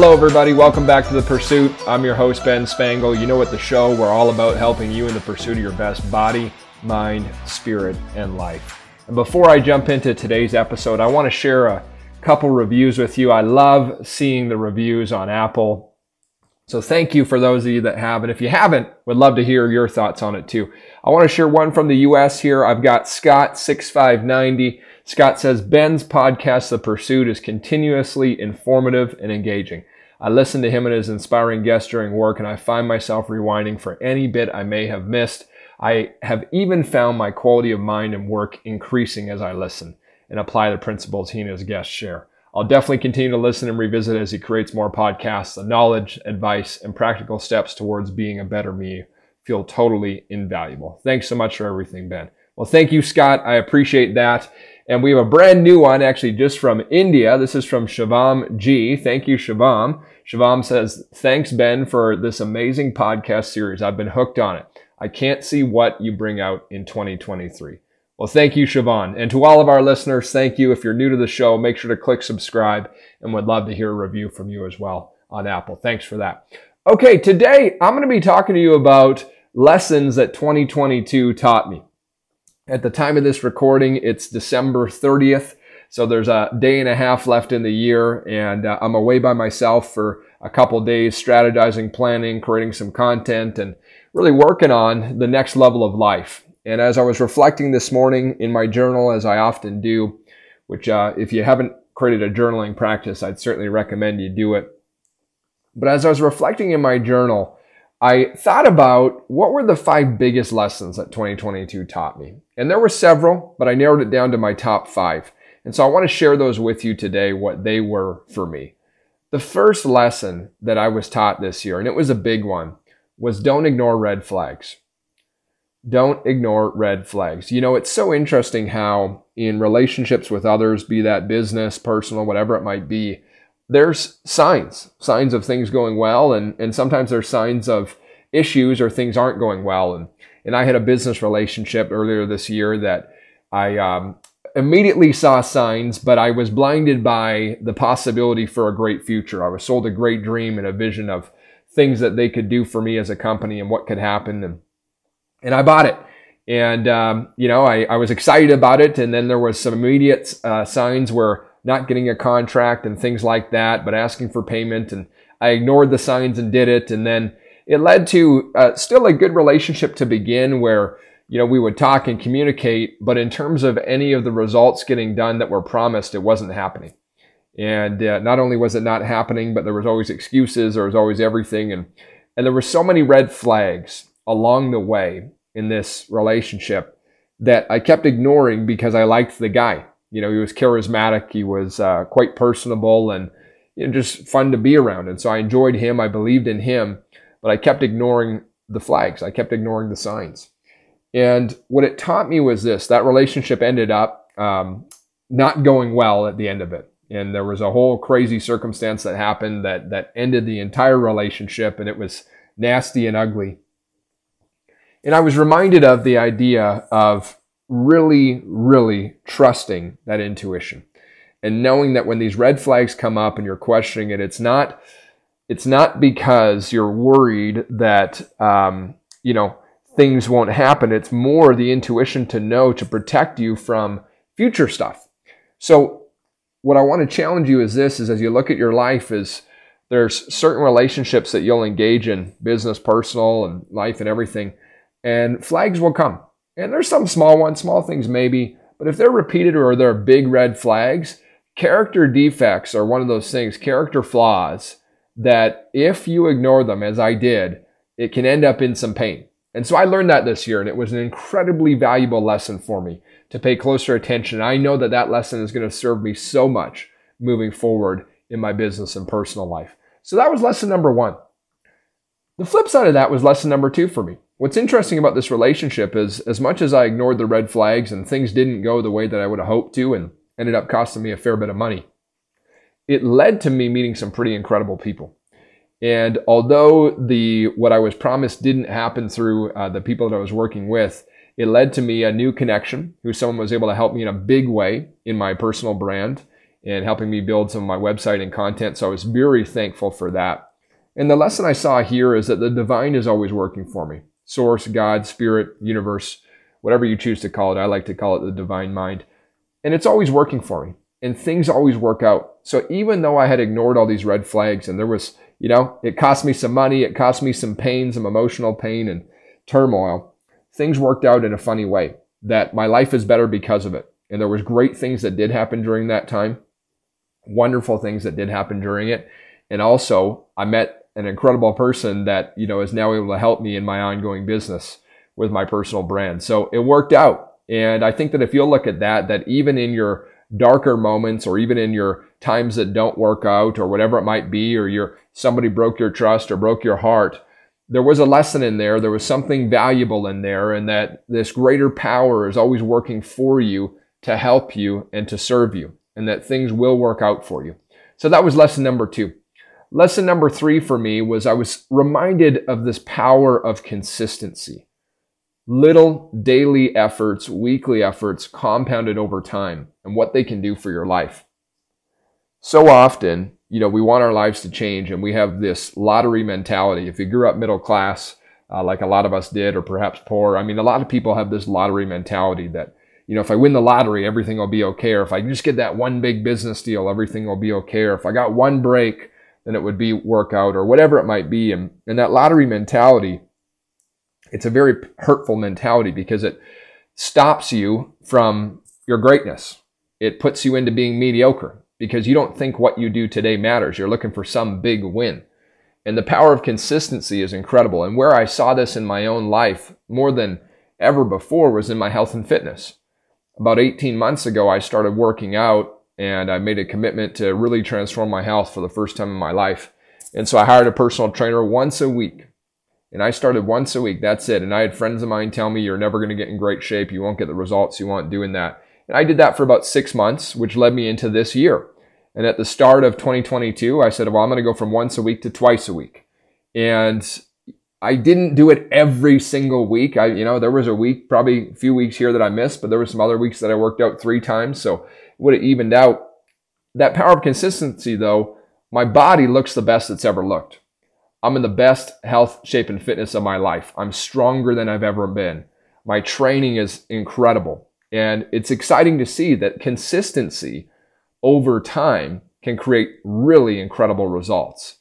Hello, everybody. Welcome back to The Pursuit. I'm your host, Ben Spangle. You know what the show, we're all about helping you in the pursuit of your best body, mind, spirit, and life. And before I jump into today's episode, I want to share a couple reviews with you. I love seeing the reviews on Apple. So thank you for those of you that have. And if you haven't, would love to hear your thoughts on it too. I want to share one from the US here. I've got Scott6590. Scott says, Ben's podcast, The Pursuit, is continuously informative and engaging. I listen to him and his inspiring guests during work, and I find myself rewinding for any bit I may have missed. I have even found my quality of mind and work increasing as I listen and apply the principles he and his guests share. I'll definitely continue to listen and revisit as he creates more podcasts. The knowledge, advice, and practical steps towards being a better me feel totally invaluable. Thanks so much for everything, Ben. Well, thank you, Scott. I appreciate that. And we have a brand new one actually just from India. This is from Shivam G. Thank you, Shivam. Shivam says, Thanks, Ben, for this amazing podcast series. I've been hooked on it. I can't see what you bring out in 2023. Well, thank you, Siobhan. And to all of our listeners, thank you. If you're new to the show, make sure to click subscribe and would love to hear a review from you as well on Apple. Thanks for that. Okay, today I'm going to be talking to you about lessons that 2022 taught me. At the time of this recording, it's December 30th. So there's a day and a half left in the year, and uh, I'm away by myself for a couple days, strategizing, planning, creating some content, and really working on the next level of life. And as I was reflecting this morning in my journal, as I often do, which uh, if you haven't created a journaling practice, I'd certainly recommend you do it. But as I was reflecting in my journal, I thought about what were the five biggest lessons that 2022 taught me. And there were several, but I narrowed it down to my top five. And so I want to share those with you today, what they were for me. The first lesson that I was taught this year, and it was a big one, was don't ignore red flags. Don't ignore red flags. You know, it's so interesting how in relationships with others, be that business, personal, whatever it might be, there's signs, signs of things going well, and, and sometimes there's signs of issues or things aren't going well. And, and I had a business relationship earlier this year that I um, immediately saw signs, but I was blinded by the possibility for a great future. I was sold a great dream and a vision of things that they could do for me as a company and what could happen. And, and I bought it. And, um, you know, I, I was excited about it. And then there was some immediate uh, signs where not getting a contract and things like that, but asking for payment. And I ignored the signs and did it. And then it led to uh, still a good relationship to begin where, you know, we would talk and communicate, but in terms of any of the results getting done that were promised, it wasn't happening. And uh, not only was it not happening, but there was always excuses, there was always everything. And, and there were so many red flags along the way in this relationship that I kept ignoring because I liked the guy. You know, he was charismatic, he was uh, quite personable, and you know, just fun to be around. And so I enjoyed him, I believed in him, but I kept ignoring the flags, I kept ignoring the signs. And what it taught me was this that relationship ended up um, not going well at the end of it. And there was a whole crazy circumstance that happened that, that ended the entire relationship, and it was nasty and ugly. And I was reminded of the idea of really, really trusting that intuition and knowing that when these red flags come up and you're questioning it, it's not it's not because you're worried that um, you know things won't happen. It's more the intuition to know to protect you from future stuff. So what I want to challenge you is this: is as you look at your life, is there's certain relationships that you'll engage in, business, personal, and life, and everything, and flags will come and there's some small ones, small things maybe, but if they're repeated or they're big red flags, character defects are one of those things, character flaws, that if you ignore them, as I did, it can end up in some pain. And so I learned that this year, and it was an incredibly valuable lesson for me to pay closer attention. I know that that lesson is going to serve me so much moving forward in my business and personal life. So that was lesson number one. The flip side of that was lesson number two for me. What's interesting about this relationship is as much as I ignored the red flags and things didn't go the way that I would have hoped to and ended up costing me a fair bit of money, it led to me meeting some pretty incredible people. And although the what I was promised didn't happen through uh, the people that I was working with, it led to me a new connection who someone was able to help me in a big way in my personal brand. and helping me build some of my website and content. So I was very thankful for that. And the lesson I saw here is that the divine is always working for me. Source, God, spirit, universe, whatever you choose to call it. I like to call it the divine mind. And it's always working for me. And things always work out. So even though I had ignored all these red flags and there was, you know, it cost me some money, it cost me some pain, some emotional pain and turmoil, things worked out in a funny way that my life is better because of it. And there was great things that did happen during that time, wonderful things that did happen during it. And also I met an incredible person that, you know, is now able to help me in my ongoing business with my personal brand. So it worked out. And I think that if you'll look at that, that even in your darker moments or even in your times that don't work out or whatever it might be, or your somebody broke your trust or broke your heart, there was a lesson in there. There was something valuable in there and that this greater power is always working for you to help you and to serve you and that things will work out for you. So that was lesson number two. Lesson number three for me was I was reminded of this power of consistency. Little daily efforts, weekly efforts compounded over time and what they can do for your life. So often, you know, we want our lives to change and we have this lottery mentality. If you grew up middle class, uh, like a lot of us did, or perhaps poor, I mean, a lot of people have this lottery mentality that, you know, if I win the lottery, everything will be okay. Or if I just get that one big business deal, everything will be okay. Or if I got one break, then it would be workout or whatever it might be. And, and that lottery mentality, it's a very hurtful mentality because it stops you from your greatness. It puts you into being mediocre because you don't think what you do today matters. You're looking for some big win. And the power of consistency is incredible. And where I saw this in my own life more than ever before was in my health and fitness. About 18 months ago, I started working out and I made a commitment to really transform my health for the first time in my life. And so I hired a personal trainer once a week. And I started once a week. That's it. And I had friends of mine tell me you're never going to get in great shape. You won't get the results you want doing that. And I did that for about six months, which led me into this year. And at the start of 2022, I said, well, I'm going to go from once a week to twice a week. And I didn't do it every single week. I, you know, there was a week, probably a few weeks here that I missed, but there were some other weeks that I worked out three times. So would have evened out. That power of consistency, though, my body looks the best it's ever looked. I'm in the best health, shape, and fitness of my life. I'm stronger than I've ever been. My training is incredible. And it's exciting to see that consistency over time can create really incredible results.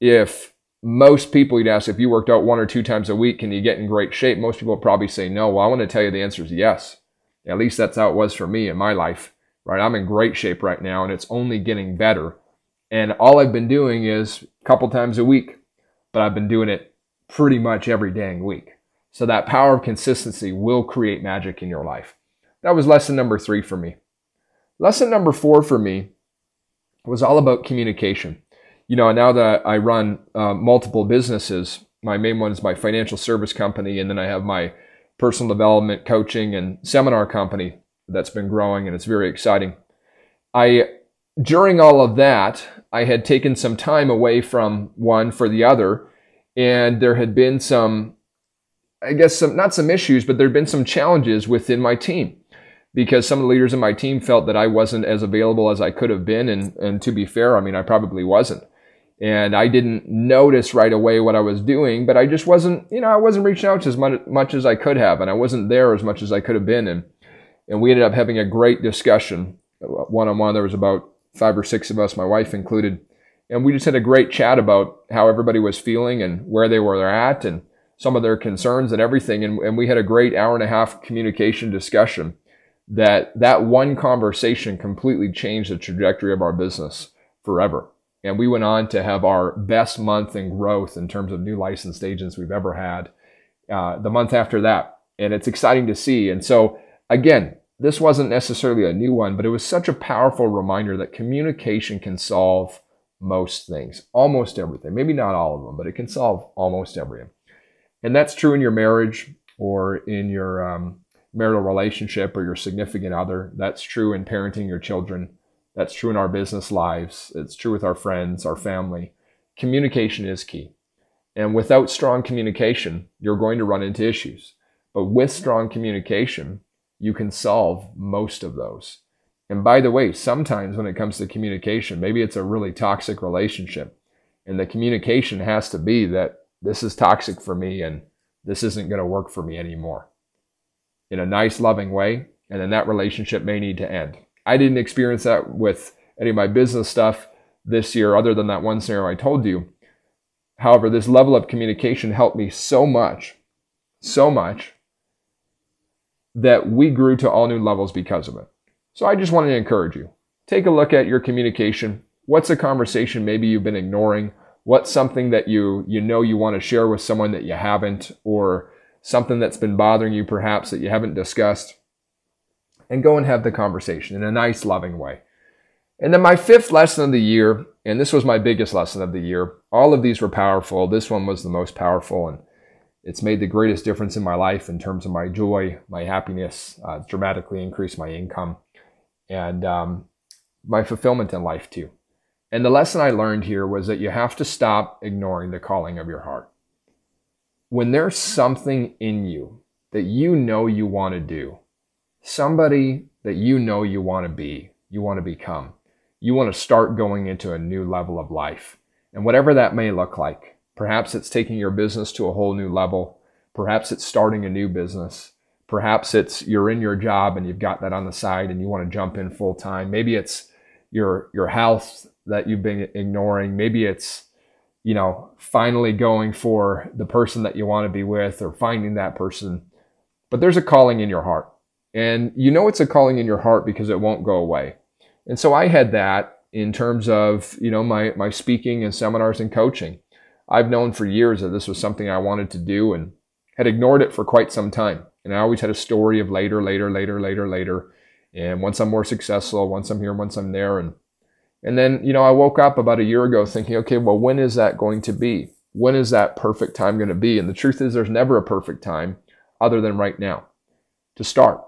If most people you'd ask if you worked out one or two times a week, can you get in great shape? Most people would probably say no. Well, I want to tell you the answer is yes. At least that's how it was for me in my life right? I'm in great shape right now and it's only getting better. And all I've been doing is a couple times a week, but I've been doing it pretty much every dang week. So that power of consistency will create magic in your life. That was lesson number three for me. Lesson number four for me was all about communication. You know, now that I run uh, multiple businesses, my main one is my financial service company, and then I have my personal development coaching and seminar company that's been growing and it's very exciting. I during all of that, I had taken some time away from one for the other, and there had been some, I guess, some not some issues, but there had been some challenges within my team because some of the leaders in my team felt that I wasn't as available as I could have been, and and to be fair, I mean I probably wasn't, and I didn't notice right away what I was doing, but I just wasn't, you know, I wasn't reaching out as much, much as I could have, and I wasn't there as much as I could have been, and and we ended up having a great discussion one on one. There was about five or six of us, my wife included, and we just had a great chat about how everybody was feeling and where they were at and some of their concerns and everything. And, and we had a great hour and a half communication discussion that that one conversation completely changed the trajectory of our business forever. And we went on to have our best month in growth in terms of new licensed agents we've ever had uh, the month after that. And it's exciting to see. And so Again, this wasn't necessarily a new one, but it was such a powerful reminder that communication can solve most things, almost everything. Maybe not all of them, but it can solve almost everything. And that's true in your marriage or in your um, marital relationship or your significant other. That's true in parenting your children. That's true in our business lives. It's true with our friends, our family. Communication is key. And without strong communication, you're going to run into issues. But with strong communication, you can solve most of those. And by the way, sometimes when it comes to communication, maybe it's a really toxic relationship. And the communication has to be that this is toxic for me and this isn't going to work for me anymore in a nice, loving way. And then that relationship may need to end. I didn't experience that with any of my business stuff this year, other than that one scenario I told you. However, this level of communication helped me so much, so much, that we grew to all new levels because of it. So I just wanted to encourage you. Take a look at your communication. What's a conversation maybe you've been ignoring? What's something that you you know you want to share with someone that you haven't or something that's been bothering you perhaps that you haven't discussed? And go and have the conversation in a nice loving way. And then my fifth lesson of the year, and this was my biggest lesson of the year. All of these were powerful. This one was the most powerful and it's made the greatest difference in my life in terms of my joy, my happiness, uh, dramatically increased my income, and um, my fulfillment in life too. And the lesson I learned here was that you have to stop ignoring the calling of your heart. When there's something in you that you know you want to do, somebody that you know you want to be, you want to become, you want to start going into a new level of life. And whatever that may look like, Perhaps it's taking your business to a whole new level. Perhaps it's starting a new business. Perhaps it's you're in your job and you've got that on the side and you want to jump in full time. Maybe it's your your health that you've been ignoring. Maybe it's you know finally going for the person that you want to be with or finding that person. But there's a calling in your heart. And you know it's a calling in your heart because it won't go away. And so I had that in terms of, you know, my my speaking and seminars and coaching. I've known for years that this was something I wanted to do and had ignored it for quite some time. And I always had a story of later, later, later, later, later. And once I'm more successful, once I'm here, once I'm there. And and then, you know, I woke up about a year ago thinking, okay, well, when is that going to be? When is that perfect time going to be? And the truth is there's never a perfect time other than right now to start.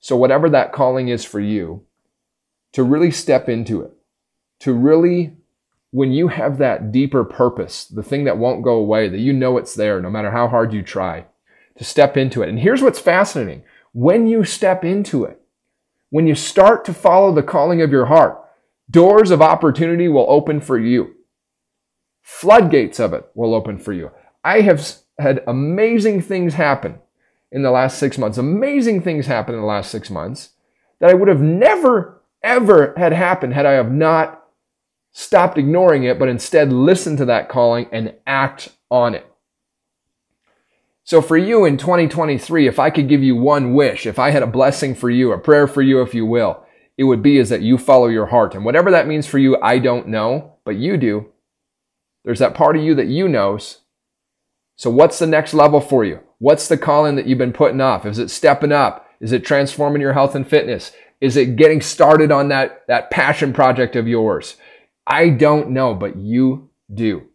So whatever that calling is for you, to really step into it, to really when you have that deeper purpose, the thing that won't go away, that you know it's there no matter how hard you try, to step into it. And here's what's fascinating when you step into it, when you start to follow the calling of your heart, doors of opportunity will open for you. Floodgates of it will open for you. I have had amazing things happen in the last six months, amazing things happen in the last six months that I would have never, ever had happened had I have not stopped ignoring it, but instead listen to that calling and act on it. So for you in 2023, if I could give you one wish, if I had a blessing for you, a prayer for you, if you will, it would be is that you follow your heart. And whatever that means for you, I don't know, but you do. There's that part of you that you knows. So what's the next level for you? What's the calling that you've been putting off? Is it stepping up? Is it transforming your health and fitness? Is it getting started on that, that passion project of yours? I don't know, but you do.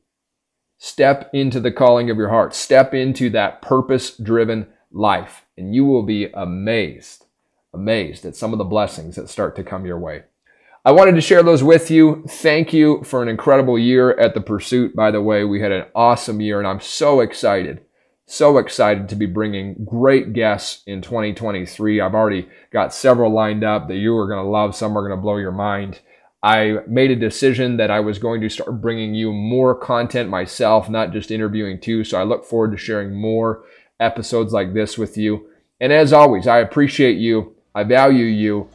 Step into the calling of your heart. Step into that purpose driven life, and you will be amazed, amazed at some of the blessings that start to come your way. I wanted to share those with you. Thank you for an incredible year at the Pursuit. By the way, we had an awesome year, and I'm so excited, so excited to be bringing great guests in 2023. I've already got several lined up that you are going to love. Some are going to blow your mind. I made a decision that I was going to start bringing you more content myself, not just interviewing too. So I look forward to sharing more episodes like this with you. And as always, I appreciate you. I value you.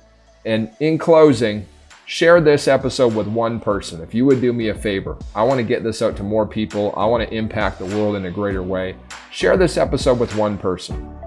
And in closing, share this episode with one person. If you would do me a favor, I want to get this out to more people. I want to impact the world in a greater way. Share this episode with one person.